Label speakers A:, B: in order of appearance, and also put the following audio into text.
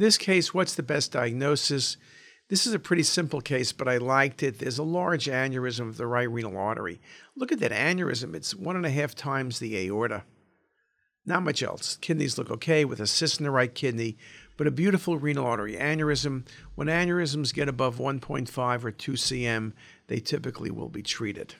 A: this case, what's the best diagnosis? This is a pretty simple case, but I liked it. There's a large aneurysm of the right renal artery. Look at that aneurysm, it's one and a half times the aorta. Not much else. Kidneys look okay with a cyst in the right kidney, but a beautiful renal artery aneurysm. When aneurysms get above 1.5 or 2 cm, they typically will be treated.